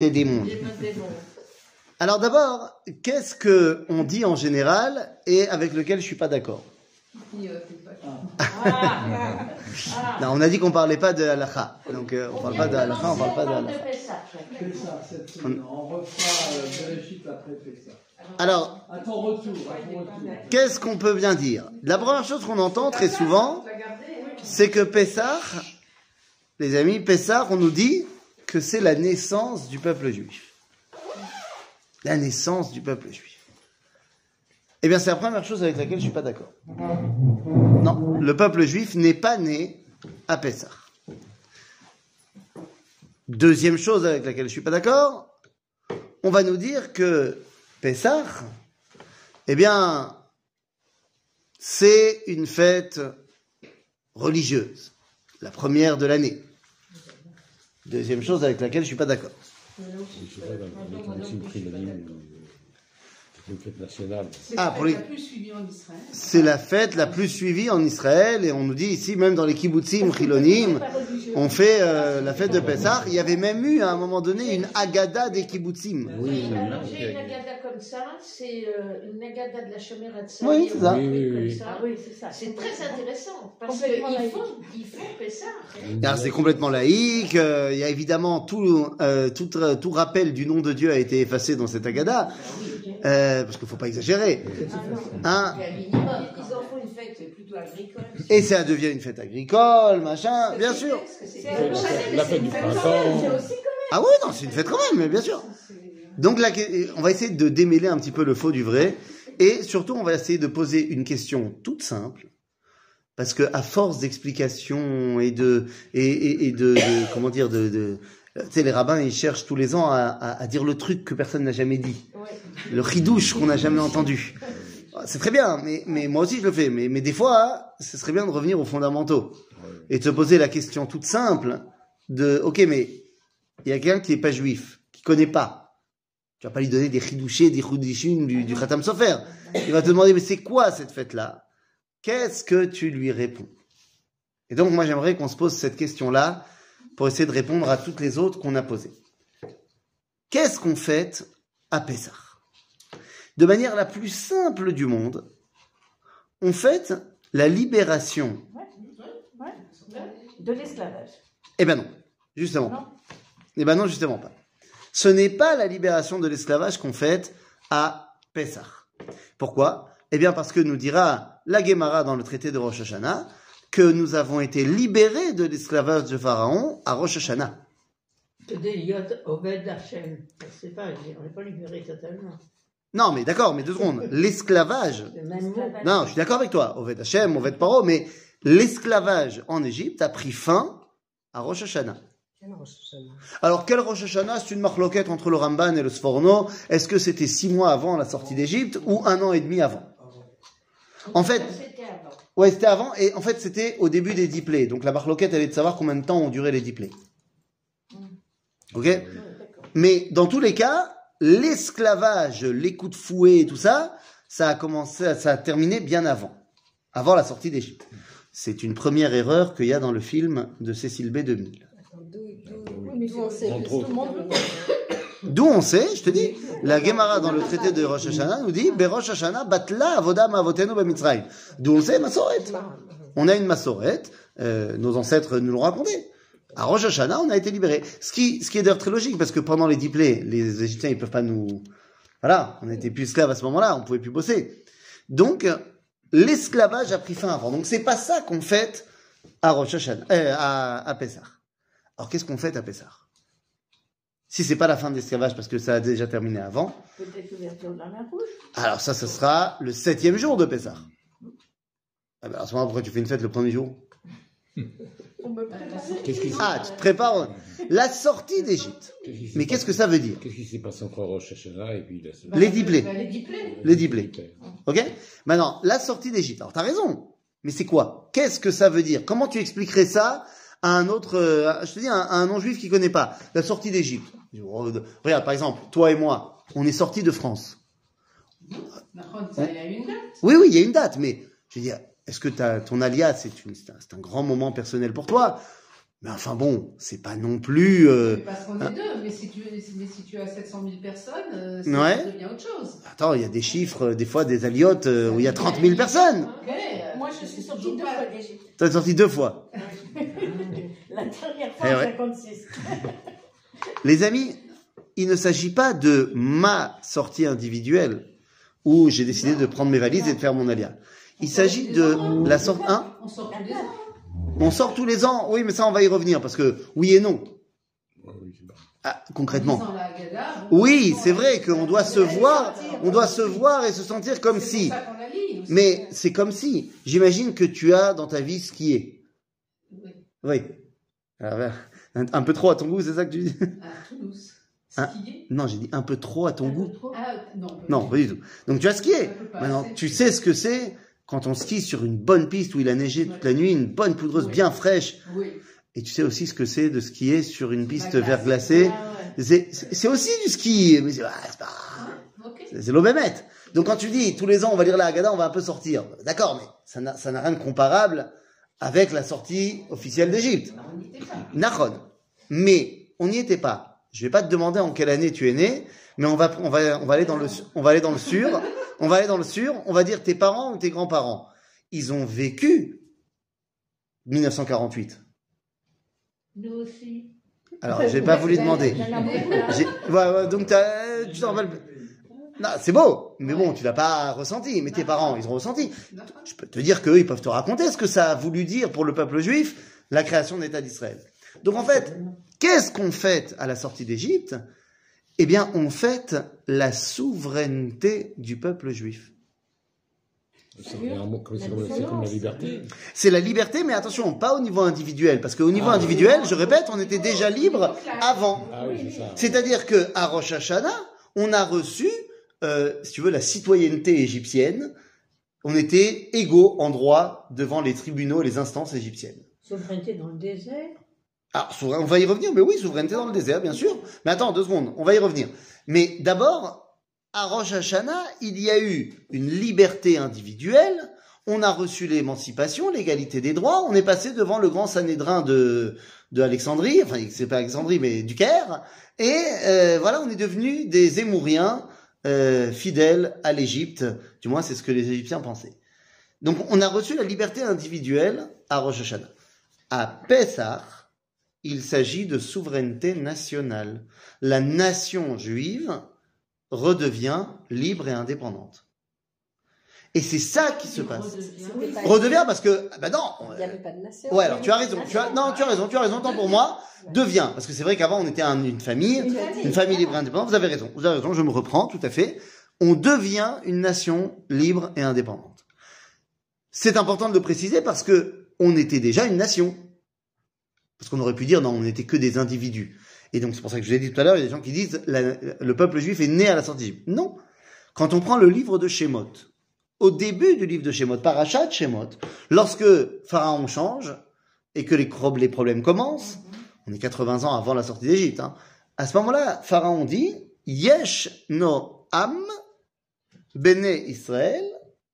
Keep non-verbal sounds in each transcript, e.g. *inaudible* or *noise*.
des mondes. Alors d'abord, qu'est-ce que on dit en général et avec lequel je suis pas d'accord? Non, on a dit qu'on parlait pas de halakha. Donc euh, on parle pas de halakha, on parle pas de halakha. On refera euh, Bereshit après Pessah. Alors, qu'est-ce qu'on peut bien dire? La première chose qu'on entend très souvent, c'est que Pessah, les amis, Pessah, on nous dit que c'est la naissance du peuple juif. La naissance du peuple juif. Eh bien, c'est la première chose avec laquelle je suis pas d'accord. Non, le peuple juif n'est pas né à Pessah. Deuxième chose avec laquelle je suis pas d'accord, on va nous dire que Pessah, eh bien, c'est une fête religieuse, la première de l'année. Deuxième chose avec laquelle je suis pas d'accord. C'est nationale. Ah, pour les- la plus suivie en Israël. C'est la fête la plus suivie en Israël et on nous dit ici, même dans les kibbutzim, chilonim, on fait euh, la fête de Pessah. Il y avait même eu à un moment donné une agada des kibbutzim. Oui, Alors, j'ai une agada comme ça, c'est euh, une agada de la Oui, c'est ça. Oui, oui, oui. Comme ça. Ah oui, c'est ça. C'est très intéressant parce qu'ils laïque. font, ils font Pessah. Alors, C'est complètement laïque. euh, il y a évidemment tout, euh, tout, tout rappel du nom de Dieu a été effacé dans cette agada. Euh, parce qu'il faut pas exagérer. Hein Il y a un minimum, Ils quand en font une fête plutôt agricole. Et ça devient une fête agricole, machin, bien sûr. La- fête du printemps. Ah oui, non, c'est une fête quand même, mais bien sûr. Donc là, on va essayer de démêler un petit peu le faux du vrai, et surtout, on va essayer de poser une question toute simple, parce que à force d'explications et de et, et, et de, de- comment dire de, sais, les rabbins, ils cherchent tous les ans à, à- à dire le truc que personne n'a jamais dit, le ridouche qu'on n'a jamais entendu. C'est très bien, mais, mais moi aussi je le fais. Mais, mais des fois, ce serait bien de revenir aux fondamentaux et de se poser la question toute simple de, ok, mais il y a quelqu'un qui n'est pas juif, qui connaît pas. Tu vas pas lui donner des chidouchés, des choudishim, du, du khatam sofer. Il va te demander, mais c'est quoi cette fête-là? Qu'est-ce que tu lui réponds? Et donc, moi, j'aimerais qu'on se pose cette question-là pour essayer de répondre à toutes les autres qu'on a posées. Qu'est-ce qu'on fête à Pessah? De manière la plus simple du monde, on fête la libération. De l'esclavage. Eh ben non, justement. Non. Eh ben non, justement pas. Ce n'est pas la libération de l'esclavage qu'on fête à Pessah. Pourquoi? Eh bien parce que nous dira la Gemara dans le traité de Rosh Hashanah que nous avons été libérés de l'esclavage de Pharaon à Rosh Hashanah. C'est pas, on n'est pas libéré totalement. Non, mais d'accord, mais deux secondes. L'esclavage. Non, je suis d'accord avec toi. Oved Hashem, Oved Paro, mais l'esclavage en Égypte a pris fin à Rosh Hashanah. Alors, quel Rosh Hashanah? C'est une marloquette entre le Ramban et le Sforno. Est-ce que c'était six mois avant la sortie d'Égypte ou un an et demi avant? En fait, C'était avant. Ouais, c'était avant, et en fait, c'était au début des dix plaies. Donc, la marloquette, elle est de savoir combien de temps ont duré les dix plaies. Ok? Mais dans tous les cas, l'esclavage, les coups de fouet et tout ça, ça a commencé, ça a terminé bien avant, avant la sortie d'Égypte. C'est une première erreur qu'il y a dans le film de Cécile B. 2000. Entre autres. D'où on sait, je te dis, la Gemara dans le traité de Rosh Hashanah nous dit Berosh Hashanah batla avoda avotenu b'mitzrayim. D'où on sait Massoret. On a une Massoret, euh, nos ancêtres nous l'ont raconté. À Rosh Hashanah, on a été libérés. Ce qui, ce qui est d'ailleurs très logique, parce que pendant les dix plaies, les Égyptiens, ils peuvent pas nous... Voilà, on n'était plus esclaves à ce moment-là, on pouvait plus bosser. Donc, l'esclavage a pris fin avant. Donc, c'est pas ça qu'on fête à Rosh Hashanah, euh, à, à. Alors, qu'est-ce qu'on fête à Pessah? Si c'est pas la fin de l'esclavage, parce que ça a déjà terminé avant, Peut-être l'ouverture de la mer rouge. alors ça, ce sera le septième jour de Pessah. Ah ben, à ce moment, pourquoi tu fais une fête le premier jour? Qu'est-ce qui Ah, tu te prépares la sortie d'Égypte. qu'est-ce Mais qu'est-ce que ça veut dire? Qu'est-ce qui s'est passé entre Rosh Hashanah et puis la Les dix plaies. Les dix plaies. Les dix plaies. Ok? Maintenant, la sortie d'Égypte. Alors, t'as raison. Mais c'est quoi? Qu'est-ce que ça veut dire? Comment tu expliquerais ça à un autre, euh, je te dis, à un, à un non-juif qui connaît pas? La sortie d'Égypte Regarde, par exemple, toi et moi, on est sortis de France. D'accord, ça, il y a une date? Oui, oui, il y a une date, mais je veux dire, est-ce que t'as- ton alias, c'est une- c'est un, c'est un grand moment personnel pour toi? Mais enfin bon, c'est pas non plus. euh, Parce qu'on est deux, mais si tu, mais si tu as 700 000 personnes, euh, ça Ouais. devient autre chose. Attends, il y a des chiffres, euh, des fois des aliotes euh, où il y a 30 000 personnes. Ok, euh, Moi, je suis sortie deux fois d'Égypte. T'as sorti deux fois. La dernière Eh fois, en ouais. 56. *laughs* Les amis, il ne s'agit pas de ma sortie individuelle où j'ai décidé de prendre mes valises et de faire mon alia. Il s'agit de la sortie. Hein On sort tous les ans. Oui, mais ça, on va y revenir parce que oui et non. Ah, concrètement. Oui, c'est vrai qu'on doit se voir, on doit se voir et se sentir comme si. Mais c'est comme si. J'imagine que tu as dans ta vie skié. Oui, Oui. Alors, un, un peu trop à ton goût, c'est ça que tu dis? À Toulouse. Hein Skier? Non, j'ai dit un peu trop à ton goût. Ah, non. Non, pas du tout. Donc tu as skié. Un Maintenant, tu sais ce que c'est quand on skie sur une bonne piste où il a neigé toute la nuit, une bonne poudreuse Oui. bien fraîche. Oui. Et tu sais aussi ce que c'est de skier sur une piste verglacée. Ah ouais. C'est aussi du ski. Mais c'est ah, pas... L'obémètre. Donc quand tu dis tous les ans on va lire la Haggadah, on va un peu sortir. D'accord, mais ça n'a rien de comparable avec la sortie officielle d'Égypte. On n'y était pas. Nachon. Mais on n'y était pas. Je vais pas te demander en quelle année tu es né, mais on va on va on va aller dans le on va aller dans le sûr. On va aller dans le sûr. On va dire tes parents ou tes grands-parents. Ils ont vécu 1948. Nous aussi. Alors j'ai pas voulu demander. Ouais, ouais, donc tu t'en rappelles. Non, c'est beau, mais bon, tu l'as pas ressenti. Mais tes parents, ils ont ressenti. Je peux te dire qu'eux, ils peuvent te raconter ce que ça a voulu dire pour le peuple juif, la création de l'État d'Israël. Donc en fait, qu'est-ce qu'on fête à la sortie d'Égypte? Eh bien, on fête la souveraineté du peuple juif. C'est la liberté. C'est la liberté, mais attention, pas au niveau individuel, parce qu'au niveau individuel, je répète, on était déjà libre avant. Ah oui, c'est ça. C'est-à-dire que à Rosh Hashanah, on a reçu, euh, si tu veux, la citoyenneté égyptienne. On était égaux en droit devant les tribunaux, les instances égyptiennes. Souveraineté dans le désert? Ah, on va y revenir, mais oui, souveraineté dans le désert, bien sûr. Mais attends, deux secondes, on va y revenir. Mais d'abord, à Rosh Hashanah, il y a eu une liberté individuelle, on a reçu l'émancipation, l'égalité des droits, on est passé devant le grand Sanhédrin de, de Alexandrie, enfin, c'est pas Alexandrie, mais du Caire, et euh, voilà, on est devenus des Émouriens euh, fidèles à l'Égypte, du moins c'est ce que les Égyptiens pensaient. Donc on a reçu la liberté individuelle à Rosh. À Pessah, il s'agit de souveraineté nationale. La nation juive redevient libre et indépendante. Et c'est ça qui se passe. Pas- Redevient parce que, bah non. Il n'y avait pas de nation. Ouais, alors tu as raison. Tu as, non, tu as raison. Tu as raison. Tant pour moi, devient. Parce que c'est vrai qu'avant on était un- une famille, Une famille. une famille libre et indépendante. Vous avez raison. Vous avez raison. Je me reprends tout à fait. On devient une nation libre et indépendante. C'est important de le préciser parce que on était déjà une nation. Parce qu'on aurait pu dire non, on n'était que des individus. Et donc c'est pour ça que je vous ai dit tout à l'heure, il y a des gens qui disent la- le peuple juif est né à la sortie d'Égypte. Non. Quand on prend le livre de Shemot, au début du livre de Shemot, Parachat Shemot, lorsque Pharaon change et que les, pro- les problèmes commencent, on est 80 ans avant la sortie d'Égypte, hein, à ce moment-là, Pharaon dit Yesh no am bene Israël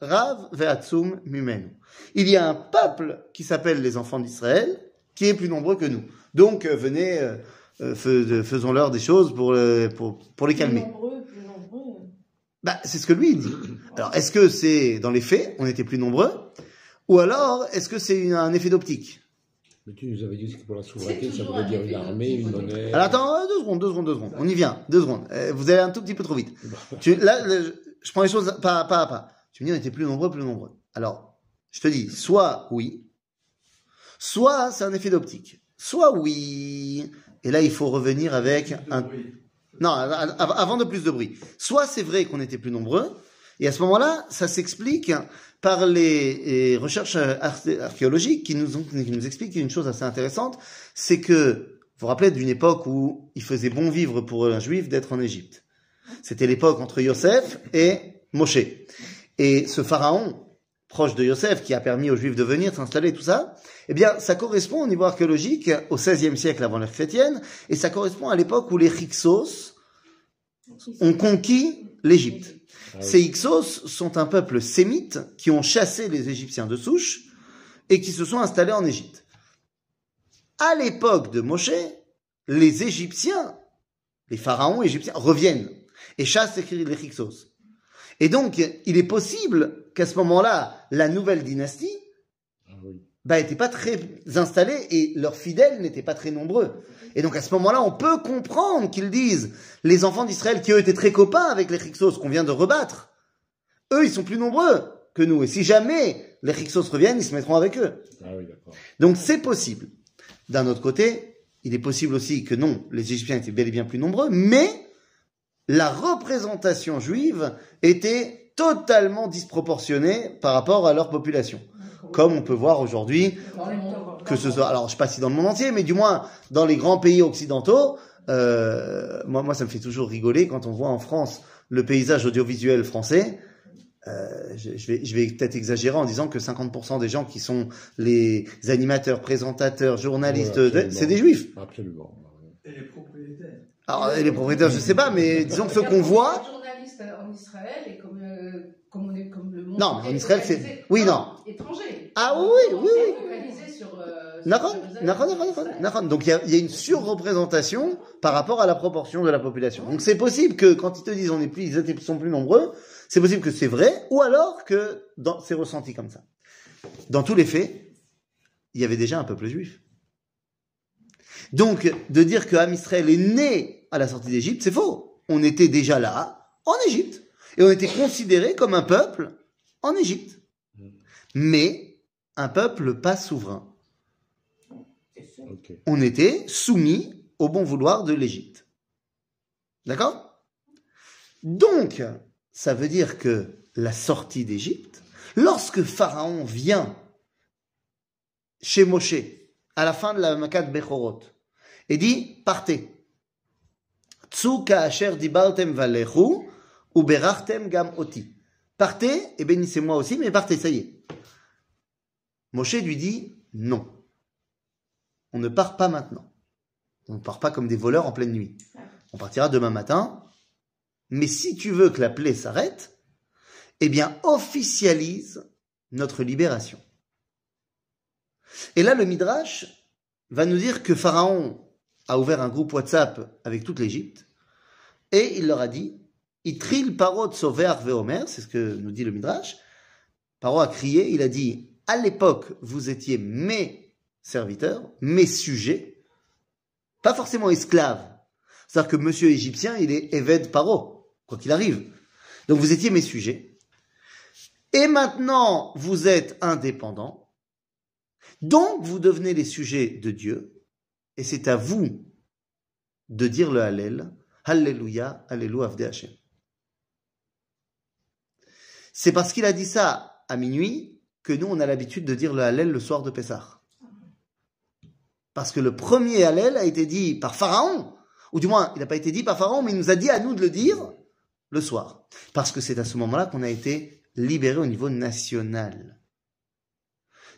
rav ve'atzum mimenu. Il y a un peuple qui s'appelle les enfants d'Israël qui est plus nombreux que nous. Donc euh, venez, euh, euh, fais- faisons-leur des choses pour, pour, pour les Plus calmer. nombreux, plus nombreux. Bah, c'est ce que lui dit. Alors, est-ce que c'est dans les faits, on était plus nombreux, ou alors est-ce que c'est une- un effet d'optique? Mais tu nous avais dit que pour la souveraineté, ça voulait dire une armée, une monnaie. Alors attends, euh, deux secondes, deux secondes, deux secondes. On y vient, deux secondes. Euh, vous allez un tout petit peu trop vite. Tu, là, je prends les choses pas à pas à pas. Tu me dis on était plus nombreux, plus nombreux. Alors, je te dis, soit oui, soit c'est un effet d'optique. Soit oui, et là il faut revenir avec un, Non, av- av- avant de plus de bruit. Soit c'est vrai qu'on était plus nombreux, et à ce moment-là, ça s'explique par les, recherches ar- archéologiques qui nous, ont, qui nous expliquent une chose assez intéressante, c'est que, vous vous rappelez d'une époque où il faisait bon vivre pour un juif d'être en Égypte. C'était l'époque entre Yosef et Moshe. Et ce pharaon, proche de Yosef, qui a permis aux juifs de venir s'installer, tout ça, eh bien, ça correspond au niveau archéologique au XVIe siècle avant l'ère chrétienne, et ça correspond à l'époque où les Hyksos ont conquis l'Égypte. Ah oui. Ces Hyksos sont un peuple sémite qui ont chassé les Égyptiens de souche et qui se sont installés en Égypte. à l'époque de Moshe, les Égyptiens, les pharaons égyptiens, reviennent et chassent les les Hyksos. Et donc, il est possible qu'à ce moment-là, la nouvelle dynastie Ah oui. bah, pas très installée et leurs fidèles n'étaient pas très nombreux. Et donc à ce moment-là, on peut comprendre qu'ils disent les enfants d'Israël qui eux étaient très copains avec les Hyksos qu'on vient de rebattre. Eux, ils sont plus nombreux que nous. Et si jamais les Hyksos reviennent, ils se mettront avec eux. Ah oui. Donc c'est possible. D'un autre côté, il est possible aussi que non, les Égyptiens étaient bel et bien plus nombreux, mais la représentation juive était totalement disproportionnée par rapport à leur population. Comme on peut voir aujourd'hui, que ce soit, alors je sais pas si dans le monde entier, mais du moins dans les grands pays occidentaux, euh, moi, moi ça me fait toujours rigoler quand on voit en France le paysage audiovisuel français. Euh, je, je vais, je vais peut-être exagérer en disant que 50% des gens qui sont les animateurs, présentateurs, journalistes, c'est des juifs. Absolument. Et les propriétaires. Alors et les propriétaires, je sais pas, mais disons que ceux qu'on voit, Israël et comme, euh, comme on est comme le monde. Non, en Israël, c'est- oui, non. Étranger. Ah oui, oui, oui, est oui. focalisé sur, euh, sur. Donc il y, a, y a une surreprésentation par rapport à la proportion de la population. Donc c'est possible que quand ils te disent on est plus, ils sont plus nombreux, c'est possible que c'est vrai, ou alors que c'est ressenti comme ça. Dans tous les faits, il y avait déjà un peuple juif. Donc de dire que Ham Israël est né à la sortie d'Égypte, c'est faux. On était déjà là, en Égypte, et on était considéré comme un peuple en Égypte. Mais un peuple pas souverain on était soumis au bon vouloir de l'Égypte. D'accord? Donc, ça veut dire que la sortie d'Égypte, lorsque Pharaon vient chez Moshe, à la fin de la Makat Bechorot, et dit, partez. Tsu ka'asher dibartem valechu, ou berachtem gam oti. Partez, et bénissez-moi aussi, mais partez, ça y est. Moshe lui dit, non on ne part pas maintenant. On ne part pas comme des voleurs en pleine nuit. On partira demain matin. Mais si tu veux que la plaie s'arrête, eh bien, officialise notre libération. Et là, le Midrash va nous dire que Pharaon a ouvert un groupe WhatsApp avec toute l'Égypte et il leur a dit Itril parot sover veomer, c'est ce que nous dit le Midrash. Paro a crié, il a dit À l'époque, vous étiez mes serviteurs, mes sujets, pas forcément esclaves. C'est-à-dire que monsieur égyptien, il est Eved Paro, quoi qu'il arrive. Donc vous étiez mes sujets. Et maintenant, vous êtes indépendants. Donc vous devenez les sujets de Dieu. Et c'est à vous de dire le Hallel. Alléluia, Alléluia, Hashem. C'est parce qu'il a dit ça à minuit que nous, on a l'habitude de dire le Hallel le soir de Pessah. Parce que le premier Hallel a été dit par Pharaon, ou du moins, il n'a pas été dit par Pharaon, mais il nous a dit à nous de le dire le soir. Parce que c'est à ce moment-là qu'on a été libéré au niveau national.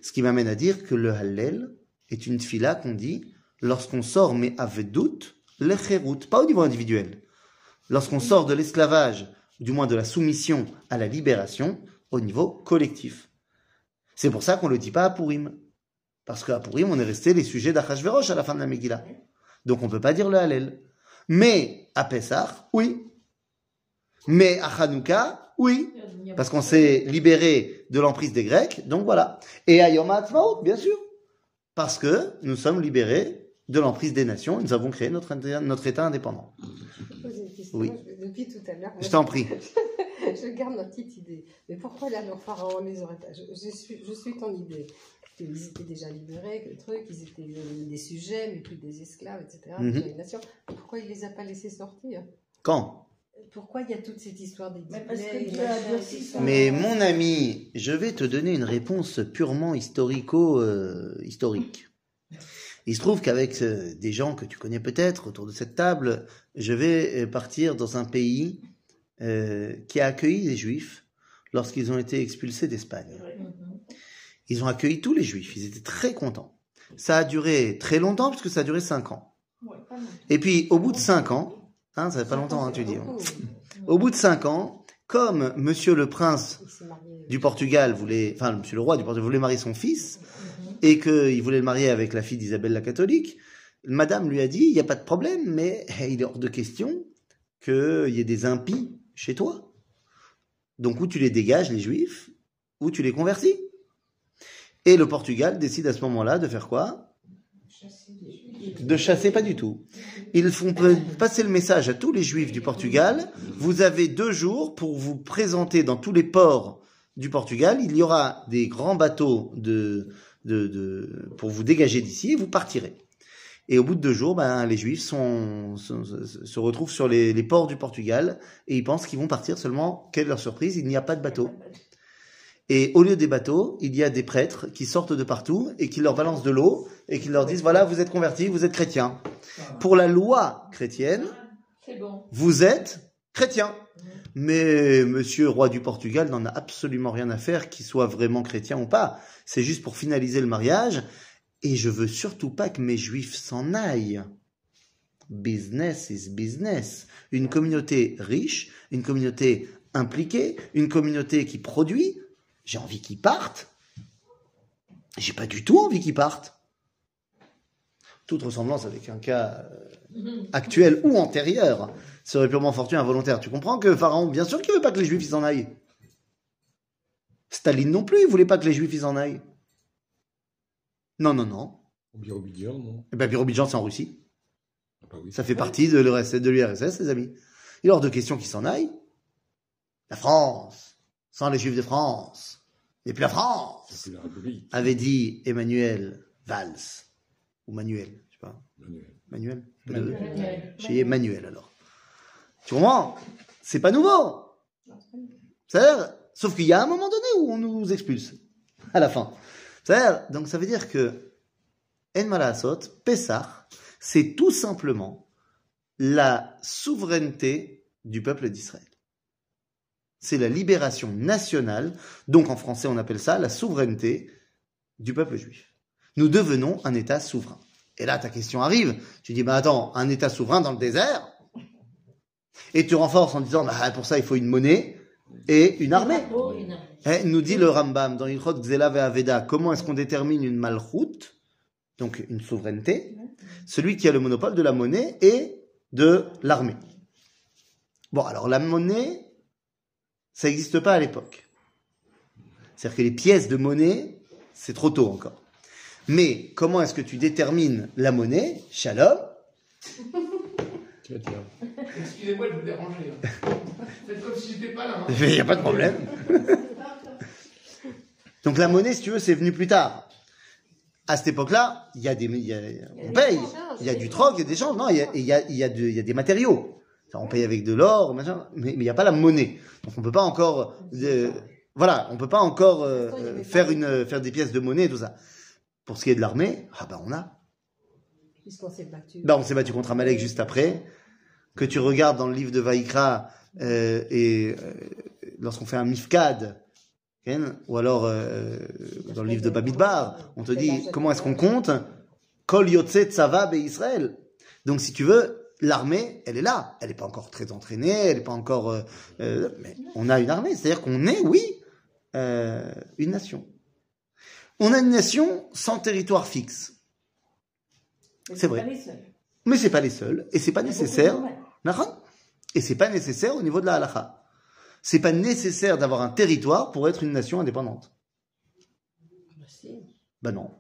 Ce qui m'amène à dire que le Hallel est une fila qu'on dit lorsqu'on sort, mais avec doute, le chérout, pas au niveau individuel. Lorsqu'on sort de l'esclavage, du moins de la soumission à la libération, au niveau collectif. C'est pour ça qu'on ne le dit pas à Purim. Parce qu'à Purim, on est resté les sujets d'Achashverosh à la fin de la Megillah. Donc on ne peut pas dire le Hallel. Mais à Pessah, oui. Mais à Hanouka, oui. Parce qu'on s'est libéré de l'emprise des Grecs, donc voilà. Et à Yom HaAtzmaut, bien sûr. Parce que nous sommes libérés de l'emprise des nations et nous avons créé notre, notre État indépendant. Je pose une question. Oui. Depuis tout à l'heure. Je t'en prie. *laughs* je garde ma petite idée. Mais pourquoi là, nos pharaons les aurait pas je, je suis, je suis ton idée. Qu'ils étaient déjà libérés, que le truc, ils étaient euh, des sujets, mais plus des esclaves, etc. Mhm. nation. Pourquoi il les a pas laissés sortir? Quand? Pourquoi il y a toute cette histoire des Mais parce que Mais mon ami, je vais te donner une réponse purement historico-historique. Il se trouve qu'avec euh, des gens que tu connais peut-être autour de cette table, je vais euh, partir dans un pays euh, qui a accueilli les Juifs lorsqu'ils ont été expulsés d'Espagne. Ils ont accueilli tous les Juifs, ils étaient très contents. Ça a duré très longtemps puisque ça a duré cinq ans. Et puis au bout de cinq ans, hein, ça fait pas longtemps, hein, tu dis. Beaucoup. Au bout de cinq ans, comme Monsieur le Prince du Portugal voulait, enfin Monsieur le roi du Portugal voulait marier son fils, et qu'il voulait le marier avec la fille d'Isabelle la catholique, madame lui a dit, il n'y a pas de problème, mais *laughs* il est hors de question qu'il y ait des impies chez toi. Donc où tu les dégages, les juifs, ou tu les convertis. Et le Portugal décide à ce moment-là de faire quoi? De chasser pas du tout. Ils font passer le message à tous les juifs du Portugal. Vous avez deux jours pour vous présenter dans tous les ports du Portugal. Il y aura des grands bateaux de, de, de- pour vous dégager d'ici et vous partirez. Et au bout de deux jours, ben, les juifs sont, sont- se retrouvent sur les, les ports du Portugal et ils pensent qu'ils vont partir seulement. Quelle leur surprise Il n'y a pas de bateau. Et au lieu des bateaux, il y a des prêtres qui sortent de partout et qui leur balancent de l'eau et qui leur disent voilà, vous êtes convertis, vous êtes chrétiens. Pour la loi chrétienne, bon. vous êtes chrétien. Mais monsieur roi du Portugal n'en a absolument rien à faire qu'il soit vraiment chrétien ou pas. C'est juste pour finaliser le mariage. Et je veux surtout pas que mes juifs s'en aillent. Business is business. Une communauté riche, une communauté impliquée, une communauté qui produit. J'ai envie qu'ils partent. J'ai pas du tout envie qu'ils partent. Toute ressemblance avec un cas euh, actuel ou antérieur serait purement fortuit involontaire. Tu comprends que Pharaon, bien sûr qu'il veut pas que les Juifs ils s'en aillent. Staline non plus, il voulait pas que les Juifs ils s'en aillent. Non, non, non. Birobidjan, non? Eh ben, Birobidjan, c'est en Russie. Ah, bah oui. Ça fait partie de l'URSS, les amis. Il est hors de question qu'ils s'en aillent. La France, sans les Juifs de France, et puis la France, C'est la République. avait dit Emmanuel Valls. Ou Manuel, je sais pas. Manuel. Manuel Manuel. Chez alors. Tu comprends? C'est pas nouveau. C'est-à-dire, sauf qu'il y a un moment donné où on nous expulse. À la fin. C'est-à-dire, donc ça veut dire que En Malasot, Pessah, c'est tout simplement la souveraineté du peuple d'Israël. C'est la libération nationale, donc en français on appelle ça la souveraineté du peuple juif. Nous devenons un État souverain. Et là, ta question arrive. Tu dis, bah attends, un État souverain dans le désert? Et tu renforces en disant, bah pour ça, il faut une monnaie et une armée. Armée. Eh, nous dit le Rambam dans Ilchot Gzela Aveda, comment est-ce qu'on détermine une malchoute, donc une souveraineté Celui qui a le monopole de la monnaie et de l'armée. Bon, alors la monnaie, ça n'existe pas à l'époque. C'est-à-dire que les pièces de monnaie, c'est trop tôt encore. Mais comment est-ce que tu détermines la monnaie Shalom. *laughs* Excusez-moi de vous déranger. hein. Faites comme si j'étais pas là. hein. Il n'y a pas de problème. Donc la monnaie, si tu veux, c'est venu plus tard. À cette époque-là, il y a des, il y a- on paye, il y a du troc, il y a des gens, non, il y a, il y a, il y a, de- il y a des matériaux. On paye avec de l'or, machin, mais il n'y a pas la monnaie. Donc on peut pas encore, euh, voilà, on peut pas encore euh, faire une, faire des pièces de monnaie et tout ça. Pour ce qui est de l'armée, ah bah on a. Puisqu'on s'est battu. Bah, on s'est battu contre Amalek juste après. Que tu regardes dans le livre de Vaïkra euh, et euh, lorsqu'on fait un mifkad, ou alors euh, dans le livre de Babidbar, on te dit comment est-ce qu'on compte? Kol Yotze Be Israël. Donc si tu veux, l'armée, elle est là. Elle n'est pas encore très entraînée, elle n'est pas encore. euh, euh, mais on a une armée, c'est-à-dire qu'on est, oui, euh, une nation. On a une nation sans territoire fixe. C'est vrai. Mais c'est pas les seuls, et c'est pas nécessaire. Et c'est pas nécessaire au niveau de la halakha. C'est pas nécessaire d'avoir un territoire pour être une nation indépendante. Ben non.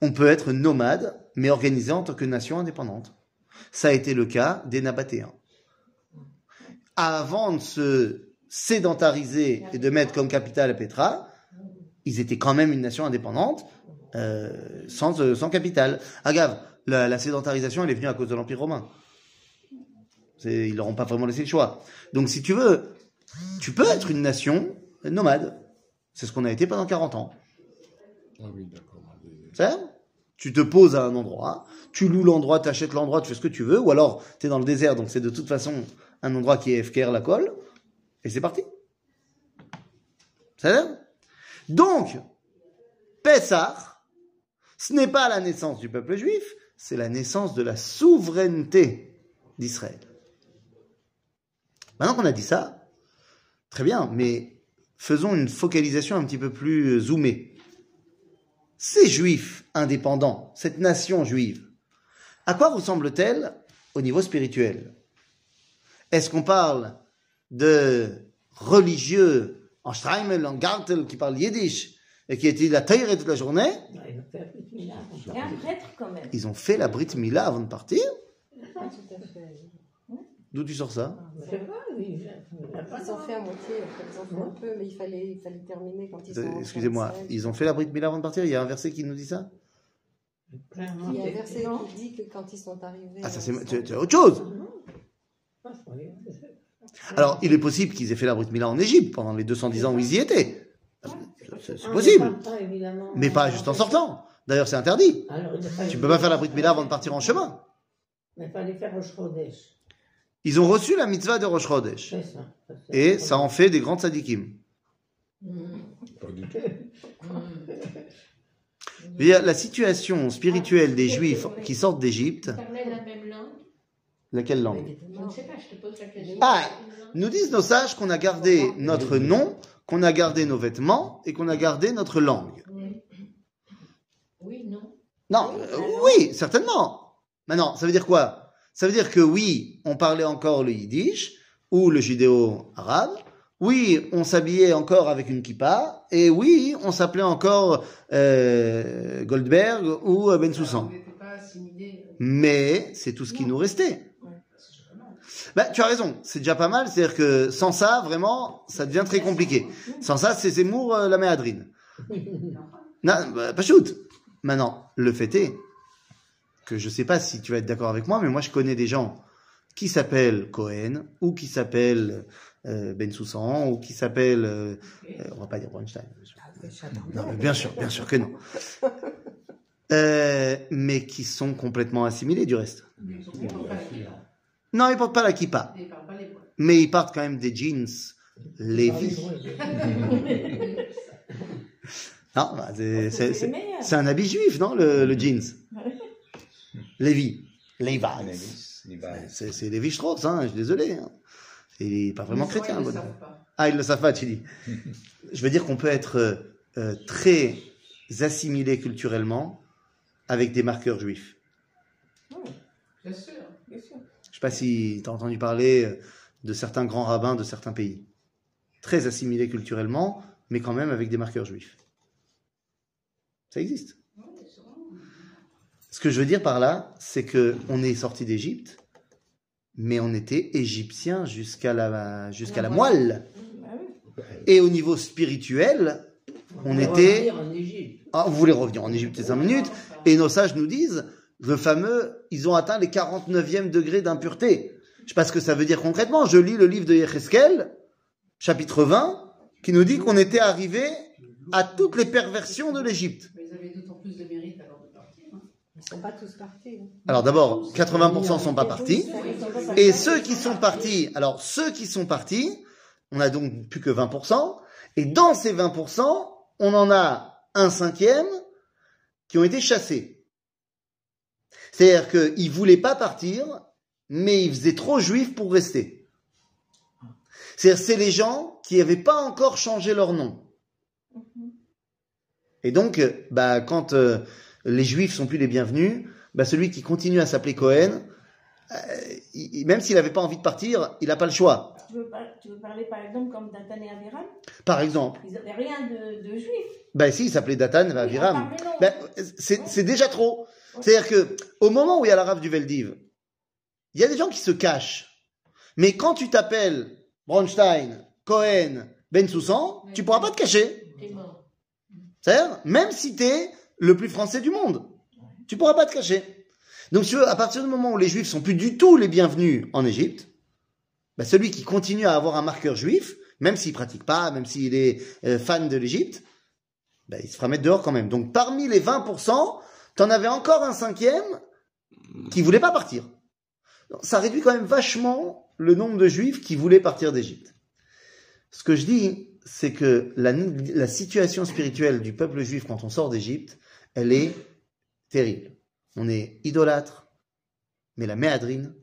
On peut être nomade, mais organisé en tant que nation indépendante. Ça a été le cas des Nabatéens. Avant de se sédentariser et de mettre comme capitale Petra, ils étaient quand même une nation indépendante, euh, sans, euh, sans capitale. Agave, la, la sédentarisation, elle est venue à cause de l'Empire romain. Ils leur ont pas vraiment laissé le choix. Donc, si tu veux, tu peux être une nation nomade. C'est ce qu'on a été pendant 40 ans. Ah oui, d'accord. C'est Tu te poses à un endroit, tu loues l'endroit, tu achètes l'endroit, tu fais ce que tu veux, ou alors tu es dans le désert, donc c'est de toute façon un endroit qui est FKR la colle, et c'est parti. C'est Donc, Pessah, ce n'est pas la naissance du peuple juif, c'est la naissance de la souveraineté d'Israël. Maintenant qu'on a dit ça, très bien, mais faisons une focalisation un petit peu plus zoomée. ces juifs indépendants, cette nation juive, à quoi ressemble-t-elle au niveau spirituel? Est-ce qu'on parle de religieux en Streimel, en Gartel, qui parlent yiddish et qui étudient la Torah toute la journée il un prêtre quand même. Ils ont fait la Brit Mila avant de partir Ah. D'où tu sors ça Je sais pas, oui. je- il a pas Ils ont fait à moitié, ils ont fait un peu, mais il fallait, il fallait terminer quand ils sont. Euh, rentrés Excusez-moi, ils ont fait la Brit Mila avant de partir Il y a un verset qui nous dit ça Il y a un verset qui dit que quand ils sont arrivés. Ah, ça c'est autre chose Ah. Alors, il est possible qu'ils aient fait la Brit Mila en Égypte pendant les 210 ans où ils y étaient. C'est c'est Ah, possible. mais pas juste en sortant. D'ailleurs, c'est interdit. Tu peux pas faire la Brit Mila avant de partir en chemin. Mais il fallait faire Rosh Chodesh. Ils ont reçu la mitzvah de Rosh Chodesh. Et ça en fait des. Pas du *laughs* tout. Je veux dire, La situation spirituelle des Juifs qui sortent d'Égypte, langue laquelle langue Je ne sais pas, je te pose la question. Ah, Nous disent nos sages qu'on a gardé notre nom, qu'on a gardé nos vêtements et qu'on a gardé notre langue. Oui, non. Non, euh, oui, certainement. Maintenant, ça veut dire quoi? Ça veut dire que oui, on parlait encore le yiddish ou le judéo-arabe. Oui, on s'habillait encore avec une kippa. Et oui, on s'appelait encore euh, Goldberg ou euh, Ben Soussan. Mais c'est tout ce qui nous restait. Ben, tu as raison, c'est déjà pas mal. C'est-à-dire que sans ça, vraiment, ça devient très compliqué. Sans ça, c'est Zemmour, euh, la méadrine. *laughs* Non, bah, pas shoot. Maintenant, le fait est que je sais pas si tu vas être d'accord avec moi, mais moi je connais des gens qui s'appellent Cohen ou qui s'appellent euh, Ben Soussan ou qui s'appellent, euh, euh, on va pas dire Bronstein. Non, mais bien sûr, bien sûr que non. Euh, mais qui sont complètement assimilés du reste. Ils ne portent pas la kippa. Non, ils portent pas la kippa, Ils ne parlent pas les poils. mais ils portent quand même des jeans Levi. *laughs* Non, bah, c'est- c'est- un habit juif, non, le, le jeans? *laughs* Levi. Levi's. C'est Levi Strauss, hein, je suis désolé. hein. Il est pas vraiment Ils chrétien. Ils ne bon. le savent pas. Ah, il le savent pas, tu dis. *laughs* Je veux dire qu'on peut être euh, euh, très assimilé culturellement avec des marqueurs juifs. Bien sûr. Bien sûr. Je sais pas si tu as entendu parler euh, de certains grands rabbins de certains pays. Très assimilés culturellement, mais quand même avec des marqueurs juifs. Ça existe. Ce que je veux dire par là, c'est que on est sorti d'Égypte, mais on était égyptien jusqu'à la, jusqu'à la moelle. Et au niveau spirituel, on était. en Égypte. Ah, vous voulez revenir en Égypte, c'est 5 minutes. Et nos sages nous disent, le fameux, ils ont atteint les 49e degrés d'impureté. Je sais pas ce que ça veut dire concrètement. Je lis le livre de Yecheskel, chapitre 20, qui nous dit qu'on était arrivé à toutes les perversions de l'Égypte. Mais ils avaient d'autant plus de mérite alors de partir. hein. Ils sont pas tous partis. hein. Alors d'abord, 80% sont pas partis. Ils sont pas Et ceux qui sont partis, alors ceux qui sont partis, on a donc plus que 20%. Et dans ces 20%, on en a un cinquième qui ont été chassés. C'est-à-dire qu'ils voulaient pas partir, mais ils faisaient trop juifs pour rester. C'est-à-dire c'est les gens qui n'avaient pas encore changé leur nom. Et donc, euh, bah, quand euh, les juifs sont plus les bienvenus, bah, celui qui continue à s'appeler Cohen, euh, il- il- même s'il n'avait pas envie de partir, il n'a pas le choix. Tu veux, par- tu veux parler par exemple comme Datan et Aviram? Par exemple, Ils n'avaient rien de, de juif. bah, si, il s'appelait Datan Oui, Aviram. Ben, c'est c'est déjà trop. C'est-à-dire que au moment où il y a la rave du Veldiv, il y a des gens qui se cachent. Mais quand tu t'appelles Bronstein, Cohen, Ben Soussan, tu pourras pas te cacher. C'est-à-dire, même si tu es le plus français du monde, tu pourras pas te cacher. Donc, si tu veux, à partir du moment où les juifs sont plus du tout les bienvenus en Égypte, bah, celui qui continue à avoir un marqueur juif, même s'il pratique pas, même s'il est euh, fan de l'Égypte, bah, il se fera mettre dehors quand même. Donc, parmi les 20%, t'en avais encore un cinquième qui voulait pas partir. Ça réduit quand même vachement le nombre de juifs qui voulaient partir d'Égypte. Ce que je dis, c'est que la, la situation spirituelle du peuple juif quand on sort d'Égypte, elle est terrible. On est idolâtre, mais la méadrine,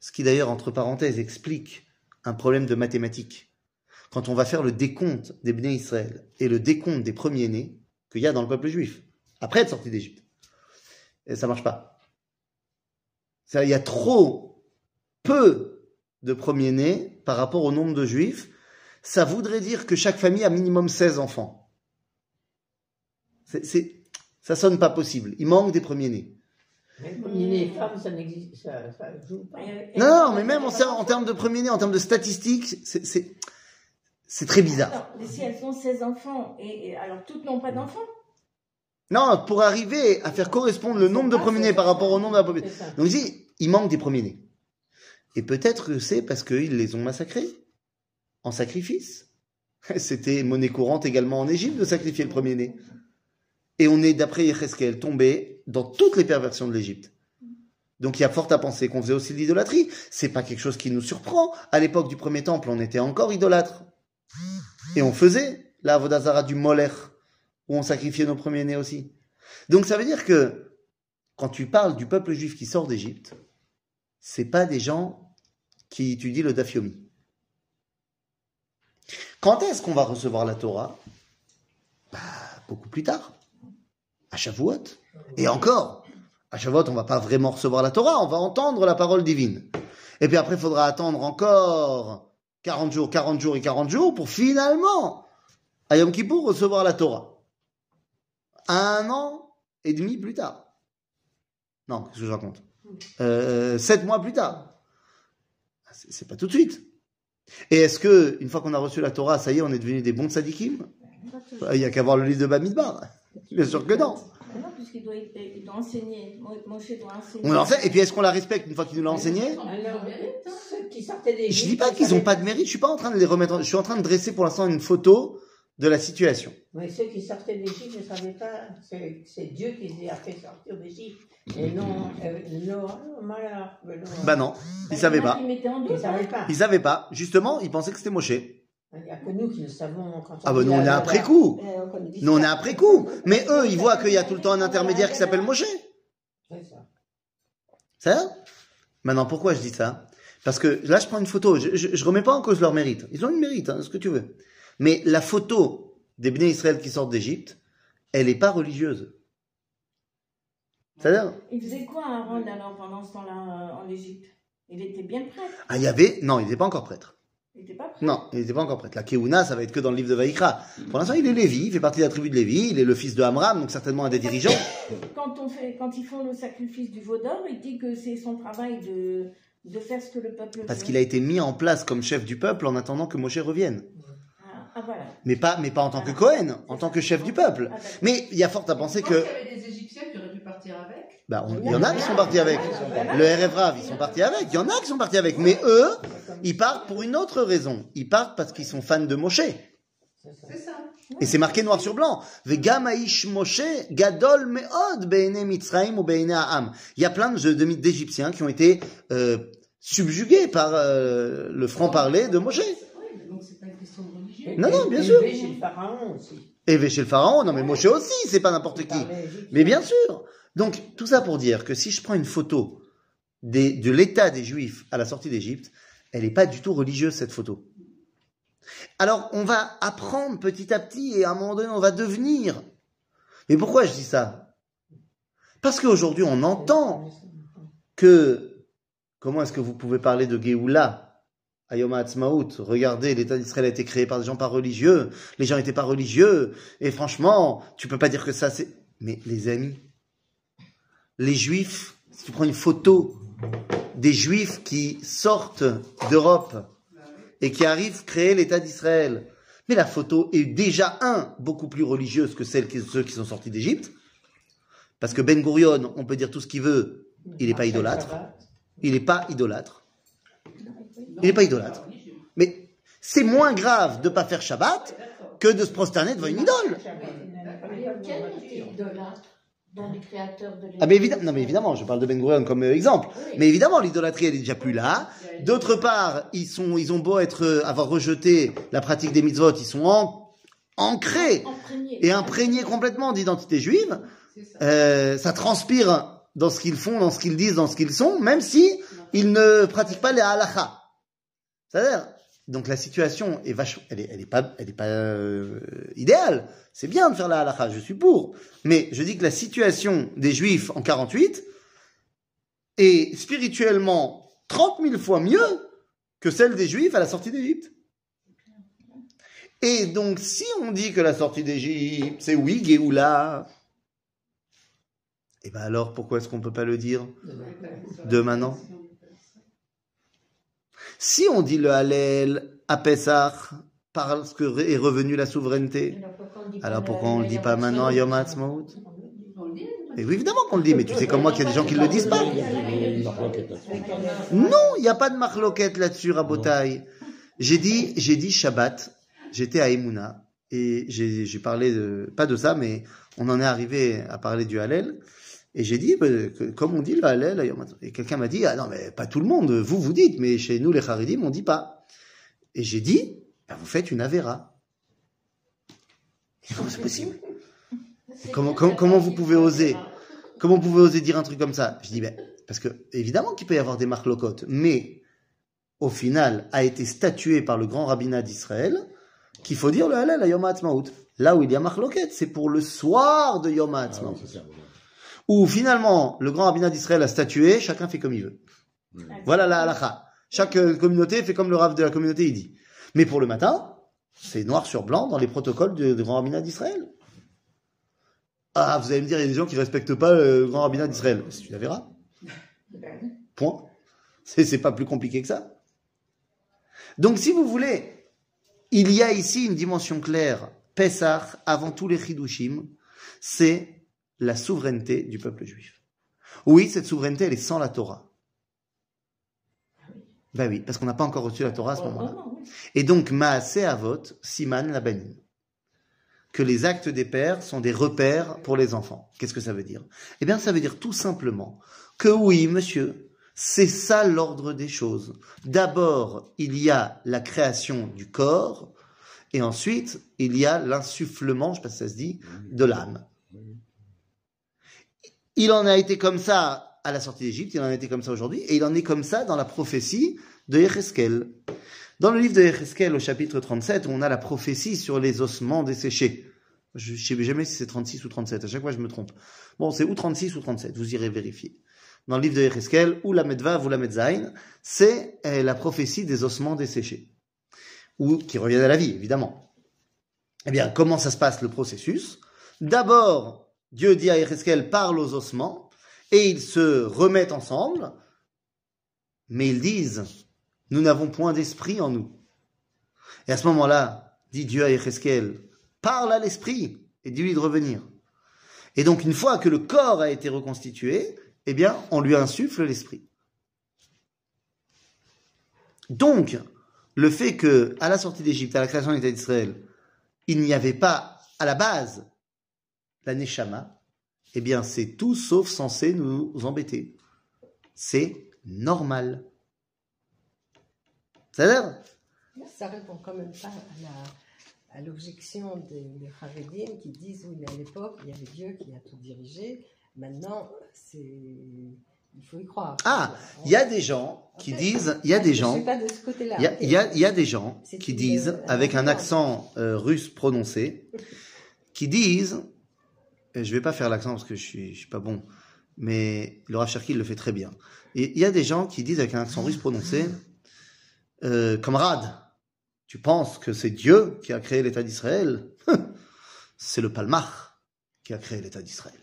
ce qui d'ailleurs, entre parenthèses, explique un problème de mathématiques. Quand on va faire le décompte des Bnei Israël et le décompte des premiers-nés qu'il y a dans le peuple juif, après être sorti d'Égypte. Et ça marche pas. Il y a trop peu de premiers-nés par rapport au nombre de juifs. Ça voudrait dire que chaque famille a minimum 16 enfants. C'est, c'est, ça sonne pas possible. Il manque des premiers-nés. Femme, ça n'existe, ça, ça joue pas. Et- et- Non, non, mais même en, en termes de premiers-nés, en termes de statistiques, c'est, c'est, c'est très bizarre. Alors, mais si elles ont 16 enfants, et, et alors toutes n'ont pas d'enfants Non, pour arriver à faire correspondre le nombre de premiers-nés par rapport au nombre de la population. Donc ici, il manque des premiers-nés. Et peut-être que c'est parce qu'ils les ont massacrés en sacrifice. *laughs* C'était monnaie courante également en Égypte de sacrifier le premier-né. Et on est, d'après Yecheskel, tombé dans toutes les perversions de l'Égypte. Donc il y a fort à penser qu'on faisait aussi de l'idolâtrie. C'est pas quelque chose qui nous surprend. À l'époque du premier temple, on était encore idolâtres. Et on faisait la Avodazara du Moller, où on sacrifiait nos premiers-nés aussi. Donc ça veut dire que quand tu parles du peuple juif qui sort d'Égypte, c'est pas des gens qui étudient le Dafyomi. Quand est-ce qu'on va recevoir la Torah? Bah, beaucoup plus tard. À Shavuot. Et encore, à Shavuot, on va pas vraiment recevoir la Torah, on va entendre la parole divine. Et puis après, il faudra attendre encore 40 jours, 40 jours et 40 jours pour finalement, à Yom Kippour, recevoir la Torah. Un an et demi plus tard. Non, qu'est-ce que je raconte? Euh, Sept mois plus tard. C'est c'est pas tout de suite. Et est-ce que, une fois qu'on a reçu la Torah, ça y est, on est devenu des bons tzadikim? Il y a qu'à voir le livre de Bamidbar. Bien sûr que non. Non, puisqu'il doit, il doit enseigner. Moshe doit enseigner. On l'enseigne, et puis est-ce qu'on la respecte une fois qu'il nous l'a enseigné? Sortaient des Je dis pas qu'ils ont pas de mérite, je suis pas en train de les remettre, en- je suis en train de dresser pour l'instant une photo de la situation. Mais ceux qui sortaient d'Égypte ne savaient pas, c'est c'est Dieu qui les a fait sortir d'Égypte. Et non, euh, non, malheur, non. Bah non, ils savaient pas. Ils ne savaient pas. Ils savaient pas. Justement, ils pensaient que c'était Moshe. Il n'y a que nous qui le savons quand on Ah bah dit nous on est après coup. Euh, Nous on est après coup. Mais eux, ils voient qu'il y a tout le temps un intermédiaire qui s'appelle Moshe. C'est ça. Ça Maintenant, pourquoi je dis ça? Parce que là, je prends une photo. Je, je remets pas en cause leur mérite. Ils ont une mérite, hein, ce que tu veux. Mais la photo des Bnei Israël qui sortent d'Égypte, elle est pas religieuse. C'est-à-dire Il faisait quoi Aaron alors pendant ce temps-là euh, en Égypte? Il était bien prêtre. Ah, il y avait... Non, il n'était pas encore prêtre. Il n'était pas prêtre? Non, il n'était pas encore prêtre. La Keuna, ça va être que dans le livre de Vaïkra. Pour l'instant, il est Lévi, il fait partie de la tribu de Lévi, il est le fils de Amram, donc certainement un des dirigeants. Quand, on fait, quand ils font le sacrifice du veau d'or, il dit que c'est son travail de, de faire ce que le peuple Parce veut. qu'il a été mis en place comme chef du peuple en attendant que Moshe revienne. Ah, voilà. Mais pas, mais pas en tant que Cohen, en tant que chef du peuple. Ah, d'accord. Mais il y a fort à penser que... qu'il y avait des Égyptiens qui auraient pu partir avec. Bah, on- il y en a qui sont partis avec. Le RF Rav, ils sont partis avec. Il y en a qui sont partis avec. Mais eux, ils partent pour une autre raison. Ils partent parce qu'ils sont fans de Moshe. C'est ça. Et c'est marqué noir sur blanc. Moshe gadol me'od be'ene Mitzrayim ou be'ene ha'am. Il y a plein d'Égyptiens qui ont été euh, subjugués par euh, le franc-parler de Moshe. Oui, mais donc c'est pas une question de religion. Non, non, bien sûr. chez le pharaon aussi. Chez le pharaon, non mais Moshe aussi, c'est pas n'importe qui. Mais bien sûr. Donc, tout ça pour dire que si je prends une photo des- de l'état des Juifs à la sortie d'Égypte, elle n'est pas du tout religieuse, cette photo. Alors, on va apprendre petit à petit et à un moment donné, on va devenir. Mais pourquoi je dis ça? Parce qu'aujourd'hui, on entend que. Comment est-ce que vous pouvez parler de Géoula? À Yom HaAtzmaut Regardez, l'État d'Israël a été créé par des gens pas religieux. Les gens n'étaient pas religieux. Et franchement, tu peux pas dire que ça, c'est. Mais les amis, les Juifs, si tu prends une photo des Juifs qui sortent d'Europe et qui arrivent créer l'État d'Israël, mais la photo est déjà, un, beaucoup plus religieuse que celle ceux qui sont sortis d'Égypte. Parce que Ben Gurion, on peut dire tout ce qu'il veut, il n'est pas idolâtre. Il n'est pas idolâtre. Il n'est pas idolâtre. Mais c'est moins grave de ne pas faire Shabbat que de se prosterner devant une idole. Ah mais évidemment, non mais évidemment, je parle de Ben Gurion comme euh, exemple. Mais évidemment, l'idolâtrie elle est déjà plus là. D'autre part, ils sont, ils ont beau être, euh, avoir rejeté la pratique des mitzvot, ils sont en- ancrés et imprégnés complètement d'identité juive. Euh, ça transpire dans ce qu'ils font, dans ce qu'ils disent, dans ce qu'ils sont, même si ils ne pratiquent pas les halakha. C'est-à-dire, Donc la situation est vachement, elle est, elle est pas, elle est pas euh, idéale. C'est bien de faire la halakha, je suis pour. Mais je dis que la situation des Juifs en 48 est spirituellement 30 000 fois mieux que celle des Juifs à la sortie d'Égypte. Et donc, si on dit que la sortie d'Égypte, c'est oui, Géoula, et ben alors, pourquoi est-ce qu'on peut pas le dire de maintenant Si on dit le Hallel à Pessah, parce que est revenue la souveraineté, alors pourquoi on le dit pas maintenant à Yom Ha'atzmaut Et oui, évidemment qu'on le dit, mais tu sais comme moi qu'il y a des gens qui ne le disent pas. Non, il n'y a pas de marloquette là-dessus, Rabotai. J'ai dit, j'ai dit Shabbat, j'étais à Emouna, et j'ai j'ai parlé de, pas de ça, mais on en est arrivé à parler du Hallel, et j'ai dit, bah, que- comme on dit le Hallel, à Yom Ha'atzmaut. et quelqu'un m'a dit, ah non, mais pas tout le monde, vous, vous dites, mais chez nous, les Haridim, on dit pas. Et j'ai dit, bah, vous faites une Avera. Comment c'est possible? Comment- comment- comment vous pouvez oser Comment vous pouvez oser dire un truc comme ça? Je dis, ben, parce que évidemment qu'il peut y avoir des marques locotes, mais au final, a été statué par le grand rabbinat d'Israël qu'il faut dire le Hallel à Yom HaAtzmaut. Là où il y a marque loquette, c'est pour le soir de Yom Ah HaAtzmaut. oui, voilà. Où finalement, le grand rabbinat d'Israël a statué, chacun fait comme il veut. Voilà la halakha. Chaque euh, communauté fait comme le rav de la communauté il dit. Mais pour le matin, c'est noir sur blanc dans les protocoles du, du grand rabbinat d'Israël. Ah, vous allez me dire, il y a des gens qui respectent pas le grand rabbinat d'Israël. Tu la verras. Point. C'est, pas plus compliqué que ça. Donc, si vous voulez, il y a ici une dimension claire. Pessah, avant tous les chidushim, c'est la souveraineté du peuple juif. Oui, cette souveraineté, elle est sans la Torah. Ben oui, parce qu'on n'a pas encore reçu la Torah à ce moment-là. Et donc, Maaseh Avot, Siman Labanim. Que les actes des pères sont des repères pour les enfants. Qu'est-ce que ça veut dire? Eh bien, ça veut dire tout simplement que oui, monsieur, c'est ça l'ordre des choses. D'abord, il y a la création du corps, et ensuite, il y a l'insufflement, je sais pas si ça se dit, de l'âme. Il en a été comme ça à la sortie d'Égypte, il en a été comme ça aujourd'hui, et il en est comme ça dans la prophétie de Yecheskel. Dans le livre de Yecheskel, au chapitre 37, on a la prophétie sur les ossements desséchés. Je ne sais jamais si c'est 36 ou 37, à chaque fois je me trompe. Bon, c'est ou 36 ou 37, vous irez vérifier. Dans le livre de Yecheskel, ou la Medvav ou la Medzaïn, c'est euh, la prophétie des ossements desséchés. Ou qui reviennent à la vie, évidemment. Eh bien, comment ça se passe le processus? D'abord, Dieu dit à Yecheskel, parle aux ossements, et ils se remettent ensemble, mais ils disent, nous n'avons point d'esprit en nous. Et à ce moment-là, dit Dieu à Yecheskel, parle à l'esprit, et dis-lui de revenir. Et donc, une fois que le corps a été reconstitué, eh bien, on lui insuffle l'esprit. Donc, le fait que, à la sortie d'Égypte, à la création de l'État d'Israël, il n'y avait pas, à la base, la Neshama, eh bien, c'est tout sauf censé nous embêter. C'est normal. C'est-à-dire Ça répond quand même pas à la- à l'objection des, des Haredim qui disent oui, mais à l'époque, il y avait Dieu qui a tout dirigé. Maintenant, c'est. Il faut y croire. Ah, il y a des gens qui disent, il y a des gens, il y a, y a- y a des gens qui disent, un avec un accent euh, russe prononcé, qui disent, je vais pas faire l'accent parce que je suis, je suis pas bon, mais le Rav Cherki le fait très bien. Et il y a des gens qui disent avec un accent russe prononcé, euh, camarade, tu penses que c'est Dieu qui a créé l'État d'Israël? *laughs* C'est le Palmach qui a créé l'État d'Israël.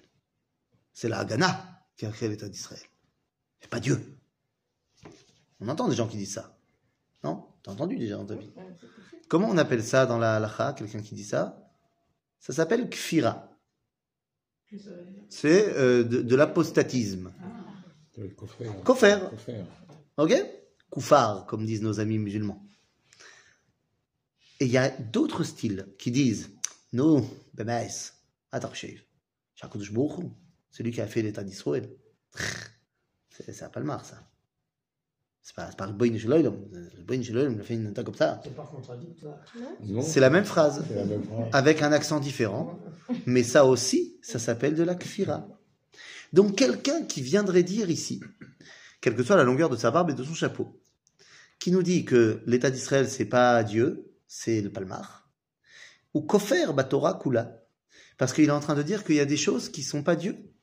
C'est la Haganah qui a créé l'État d'Israël. C'est pas Dieu. On entend des gens qui disent ça. Non? T'as entendu déjà dans ta vie Comment on appelle ça dans la halacha, quelqu'un qui dit ça? Ça s'appelle kfira. C'est euh, de, de l'apostatisme. Hein. Kofer. Ok? Koufar, comme disent nos amis musulmans. Et il y a d'autres styles qui disent Non, Bemais, Atarchev, Shakadosh Baruch Hu, c'est lui qui a fait l'état d'Israël. C'est c'est un palmar, ça. C'est pas, le. Le il fait une comme ça. C'est pas contradictoire. Non, C'est la même phrase, c'est la même phrase. avec un accent différent, mais ça aussi, ça s'appelle de la kfira. Donc quelqu'un qui viendrait dire ici, quelle que soit la longueur de sa barbe et de son chapeau, qui nous dit que l'État d'Israël, c'est pas Dieu, c'est le Palmar, ou Kofer Batora Kula, parce qu'il est en train de dire qu'il y a des choses qui sont pas Dieu,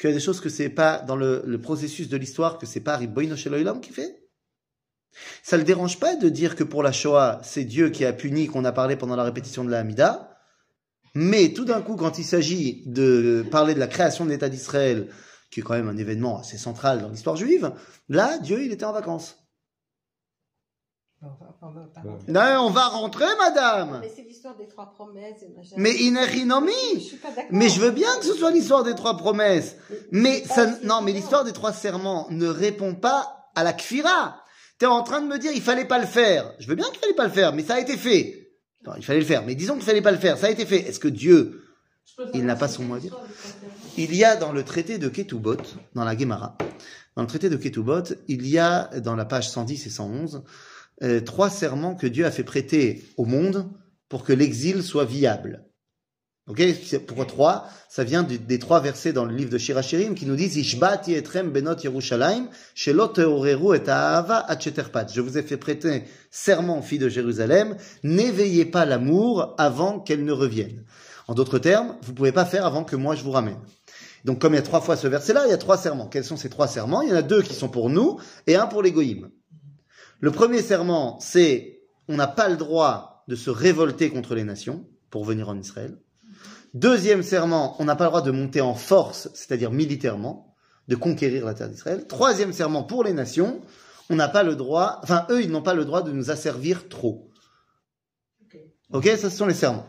qu'il y a des choses que c'est pas dans le, le processus de l'histoire, que c'est pas Riboino Sheloïlam qui fait. Ça le dérange pas de dire que pour la Shoah, c'est Dieu qui a puni, qu'on a parlé pendant la répétition de la Hamida, mais tout d'un coup, quand il s'agit de parler de la création de l'État d'Israël, qui est quand même un événement assez central dans l'histoire juive, là, Dieu, il était en vacances. On va, on va rentrer. Non, on va rentrer, madame Mais c'est l'histoire des trois promesses. et machin. Mais Je Inerinomi suis pas d'accord. Mais je veux bien que ce soit l'histoire des trois promesses. Mais ça, non, mais l'histoire des trois serments ne répond pas à la kfira. T'es en train de me dire, il fallait pas le faire. Je veux bien qu'il fallait pas le faire, mais ça a été fait. Non, il fallait le faire, mais disons qu'il fallait pas le faire. Ça a été fait. Est-ce que Dieu, il n'a pas son mot à dire Il y a dans le traité de Ketubot, dans la Gemara, dans le traité de Ketubot, il y a dans la page 110 et 111 euh, trois serments que Dieu a fait prêter au monde pour que l'exil soit viable. Ok Pourquoi trois? Ça vient des trois versets dans le livre de Shirachirim qui nous disent benot. Je vous ai fait prêter serment, filles de Jérusalem, n'éveillez pas l'amour avant qu'elle ne revienne. En d'autres termes, vous pouvez pas faire avant que moi je vous ramène. Donc comme il y a trois fois ce verset-là, il y a trois serments. Quels sont ces trois serments? Il y en a deux qui sont pour nous et un pour les. Le premier serment, c'est on n'a pas le droit de se révolter contre les nations pour venir en Israël. Deuxième serment, on n'a pas le droit de monter en force, c'est-à-dire militairement, de conquérir la terre d'Israël. Troisième serment pour les nations, on n'a pas le droit, enfin eux, ils n'ont pas le droit de nous asservir trop. Ok, ça ce sont les serments.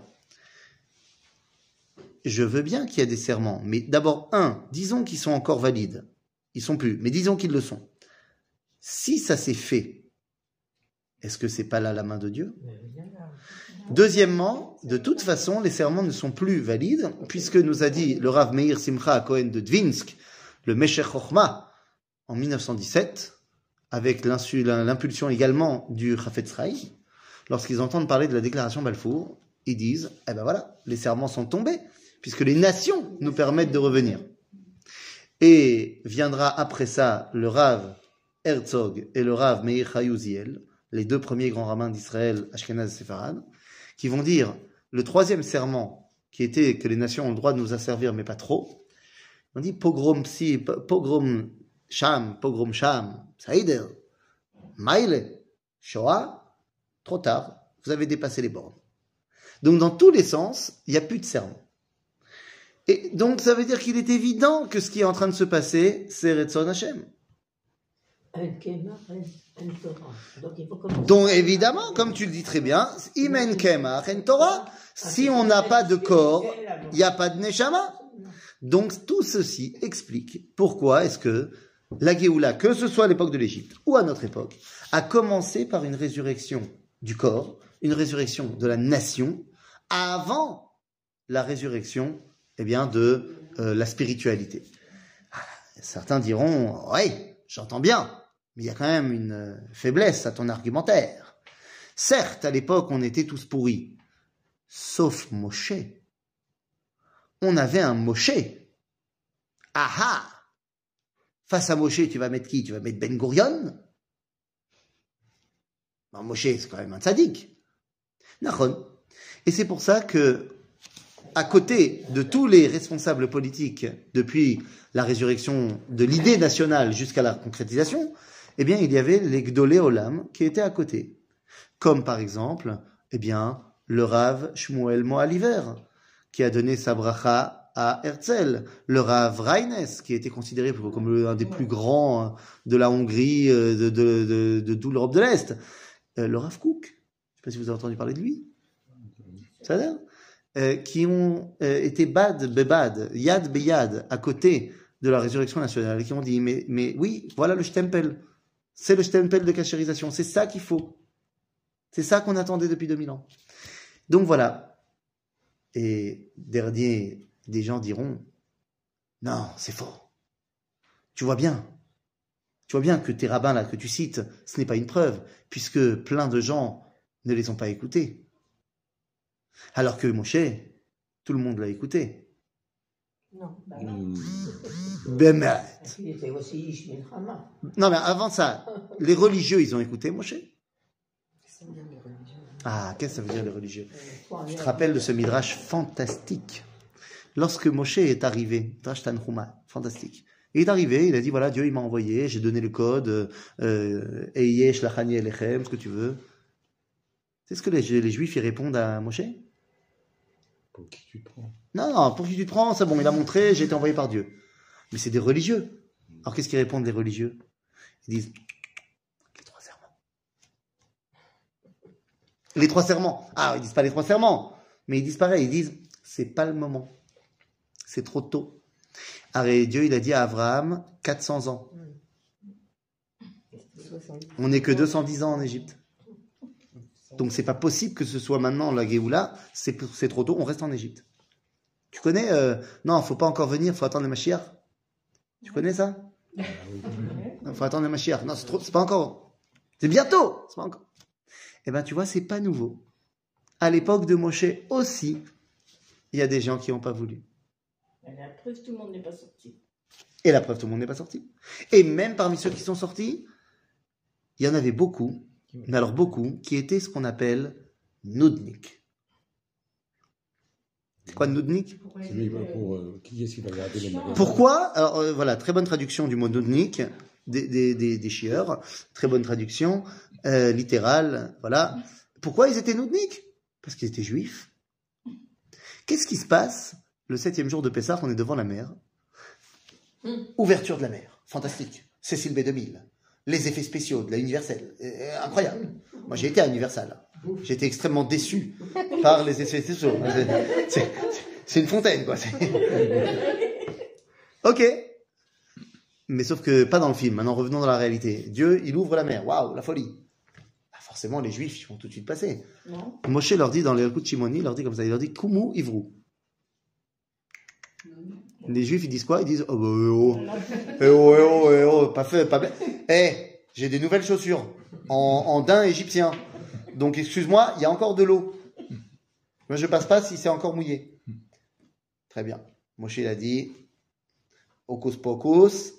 Je veux bien qu'il y ait des serments, mais d'abord, un, disons qu'ils sont encore valides. Ils sont plus, mais disons qu'ils le sont. Si ça s'est fait, est-ce que c'est pas là la main de Dieu? Deuxièmement, de toute façon, les serments ne sont plus valides, puisque nous a dit le Rav Meir Simcha Cohen de Dvinsk, le Meshech Chochma, en 1917, avec l'impulsion également du Chafetz Chaim, lorsqu'ils entendent parler de la déclaration Balfour, ils disent, eh ben voilà, les serments sont tombés, puisque les nations nous permettent de revenir. Et viendra après ça le Rav Herzog et le Rav Meir Hayuziel, les deux premiers grands rabbins d'Israël, Ashkenaz et Sepharad, qui vont dire le troisième serment, qui était que les nations ont le droit de nous asservir, mais pas trop. On dit pogrom si, po- pogrom sham, pogrom sham, saïder, maïle, shoah, trop tard, vous avez dépassé les bornes. Donc dans tous les sens, il n'y a plus de serment. Et donc ça veut dire qu'il est évident que ce qui est en train de se passer, c'est Retzon Hashem. Un kéma, un, un Torah. Donc évidemment, comme tu le dis très bien, Imen Kemach en Torah, si on n'a pas de corps, il n'y a pas de Neshama. Donc tout ceci explique pourquoi est-ce que la Géoula, que ce soit à l'époque de l'Égypte ou à notre époque, a commencé par une résurrection du corps, une résurrection de la nation, avant la résurrection eh bien, de euh, la spiritualité. Ah, Certains diront, ouais, j'entends bien, mais il y a quand même une euh, faiblesse à ton argumentaire. Certes, à l'époque, on était tous pourris, sauf Moshe. On avait un Moshe. Aha Face à Moshe, tu vas mettre qui? Tu vas mettre Ben Gurion? Ben, Moshe, c'est quand même un tzaddik. Nachon. Et c'est pour ça que, à côté de tous les responsables politiques depuis la résurrection de l'idée nationale jusqu'à la concrétisation, eh bien, il y avait les Gdolé Olam qui étaient à côté. Comme par exemple, eh bien, le Rav Shmuel Moaliver, qui a donné sa bracha à Herzl, le Rav Reines, qui était considéré comme un des plus grands de la Hongrie, euh, de, de, de, l'Europe de l'Est, Euh, le Rav Kook, je ne sais pas si vous avez entendu parler de lui, ça euh, qui ont euh, été bad bebad, yad beyad, à côté de la résurrection nationale, qui ont dit, mais, mais oui, voilà le stempel. C'est le stempel de cachérisation. C'est ça qu'il faut. C'est ça qu'on attendait depuis 2000 ans. Donc voilà. Et dernier, des gens diront, non, c'est faux. Tu vois bien. Tu vois bien que tes rabbins là que tu cites, ce n'est pas une preuve, puisque plein de gens ne les ont pas écoutés. Alors que Moshe, tout le monde l'a écouté. Non. Bah non. *laughs* Bémet. Il était aussi Ishmael Rama. Non, mais avant ça, *laughs* les religieux, ils ont écouté Moshe? Ah, qu'est-ce que ça veut dire les religieux? Toi, Je te rappelle de ce midrash fantastique? Lorsque Moshe est arrivé, Midrash Tanhuma, fantastique. Il est arrivé, il a dit voilà, Dieu il m'a envoyé, j'ai donné le code, euh, Eye Shlachani Elechem, ce que tu veux. C'est ce que les, les Juifs ils répondent à Moshe? Pour qui tu prends? Non, non, pour qui tu te prends, c'est bon, il a montré, j'ai été envoyé par Dieu. Mais c'est des religieux. Alors qu'est-ce qu'ils répondent les religieux? Ils disent les trois serments. Les trois serments. Ah, ils disent pas les trois serments, mais ils disent pareil, ils disent c'est pas le moment. C'est trop tôt. Arrête, Dieu, il a dit à Abraham 400 ans. 70. On n'est que 210 ans en Égypte. Donc c'est pas possible que ce soit maintenant la Géoula, c'est trop tôt, on reste en Égypte. Tu connais euh, Non, faut pas encore venir, faut attendre le Mashiach. Tu connais ça? *laughs* Non, faut attendre le Mashiach. Non, c'est trop, c'est pas encore. C'est bientôt, c'est pas encore. Eh ben tu vois, c'est pas nouveau. À l'époque de Moshe aussi, il y a des gens qui n'ont pas voulu. La preuve, tout le monde n'est pas sorti. Et la preuve, tout le monde n'est pas sorti. Et même parmi ceux qui sont sortis, il y en avait beaucoup, mais alors beaucoup, qui étaient ce qu'on appelle Noudnik. C'est quoi Noudnik pour euh, qui est-ce qui va garder les magasins Pourquoi Alors euh, voilà, très bonne traduction du mot Noudnik, des, des, des, des chieurs. Très bonne traduction, euh, littérale, voilà. Pourquoi ils étaient Noudnik Parce qu'ils étaient juifs. Qu'est-ce qui se passe le septième jour de Pessah On est devant la mer? Ouverture de la mer, fantastique. Cécile B2000. Les effets spéciaux de la Universelle, incroyable. Moi j'ai été à Universal. J'ai été extrêmement déçu par les effets spéciaux. C'est- une fontaine quoi. Ok. Mais sauf que pas dans le film. Maintenant, revenons dans la réalité. Dieu, il ouvre la mer. Waouh, la folie. Bah, forcément, les Juifs, ils vont tout de suite passer. Non Moshe leur dit dans les de Shimoni, il leur dit comme ça. Il leur dit Kumu Ivrou. Les Juifs, ils disent quoi? Ils disent Oh, bah, eh oh, eh oh, eh oh, eh oh, pas fait, pas. Eh, j'ai des nouvelles chaussures en, en daim égyptien. Donc, excuse-moi, il y a encore de l'eau. Moi, je passe pas si c'est encore mouillé. Très bien. Moshe, il a dit Hocus pocus,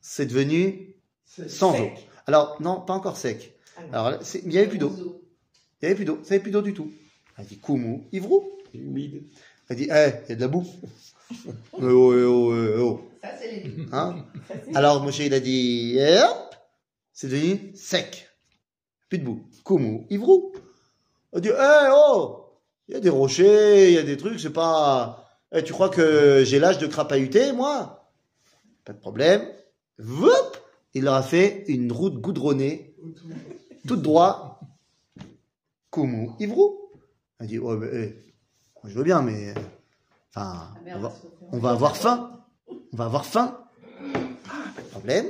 c'est devenu sans sec. eau. Alors, non, pas encore sec. Alors, là, c'est- il n'y avait plus d'eau. Il n'y avait plus d'eau. Ça avait plus d'eau du tout. Elle dit Kumu Ivrou. Humide. Elle dit Eh, il y a de la boue. *laughs* Eh oh, eh oh, oh. Ça, c'est les Hein Alors Moshe il a dit hop, c'est devenu sec. Boue. Kumu, Ivrou. Elle dit Eh oh, il y a des rochers, il y a des trucs, c'est pas. Eh, tu crois que j'ai l'âge de crapahuter, moi? Pas de problème. Voup Il leur a fait une route goudronnée, toute droite. Kumu, Ivrou. Elle dit Ouais, mais eh, moi, je veux bien, mais. Enfin, La on merde va, on avoir faim. On va avoir faim. Ah, pas de problème.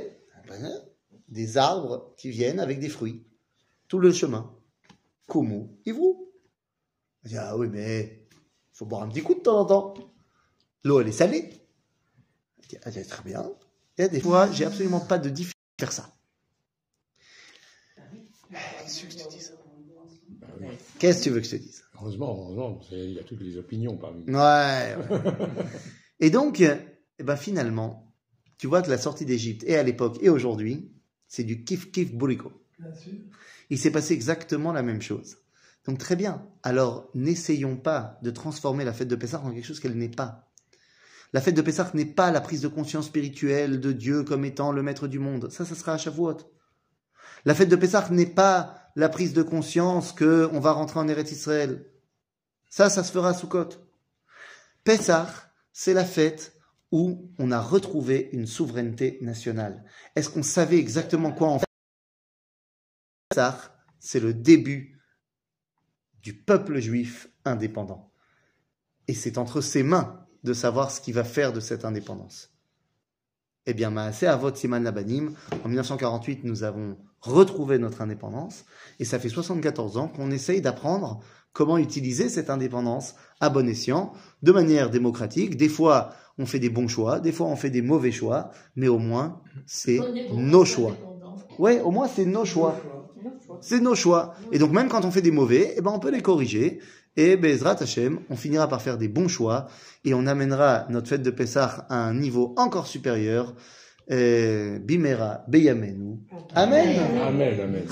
Des arbres qui viennent avec des fruits. Tout le chemin. Kumu, Ivrou. Elle dit, ah oui, mais il faut boire un petit coup de temps en temps. L'eau, elle est salée. Elle dit, ah, très bien. Et des fois, j'ai absolument pas de difficulté à faire ça. Qu'est-ce que je te dise? Oui. Qu'est-ce que tu veux que je te dise? Heureusement, heureusement, qu'il y a toutes les opinions parmi nous. Ouais. ouais. et donc, eh ben finalement, tu vois que la sortie d'Égypte, et à l'époque et aujourd'hui, c'est du kiff kiff bourrico. Il s'est passé exactement la même chose. Donc très bien. Alors n'essayons pas de transformer la fête de Pessah en quelque chose qu'elle n'est pas. La fête de Pessah n'est pas la prise de conscience spirituelle de Dieu comme étant le maître du monde. Ça, ça sera à Shavuot. La fête de Pessah n'est pas la prise de conscience que on va rentrer en Eretz Israël. Ça, ça se fera à Sukkot. Pessah, c'est la fête où on a retrouvé une souveraineté nationale. Est-ce qu'on savait exactement quoi en Pessah, c'est le début du peuple juif indépendant. Et c'est entre ses mains de savoir ce qu'il va faire de cette indépendance. Eh bien, Maaseh Avot Siman Labanim, en 1948, nous avons retrouvé notre indépendance, et ça fait 74 ans qu'on essaye d'apprendre comment utiliser cette indépendance à bon escient, de manière démocratique. Des fois, on fait des bons choix, des fois, on fait des mauvais choix, mais au moins, c'est nos choix. Ouais, au moins, c'est nos choix. C'est nos choix. Et donc même quand on fait des mauvais, eh ben on peut les corriger. Et Bezrat Hashem, on finira par faire des bons choix et on amènera notre fête de Pessah à un niveau encore supérieur. Euh, Bimera Beyamenu. Amen. Amen, amen.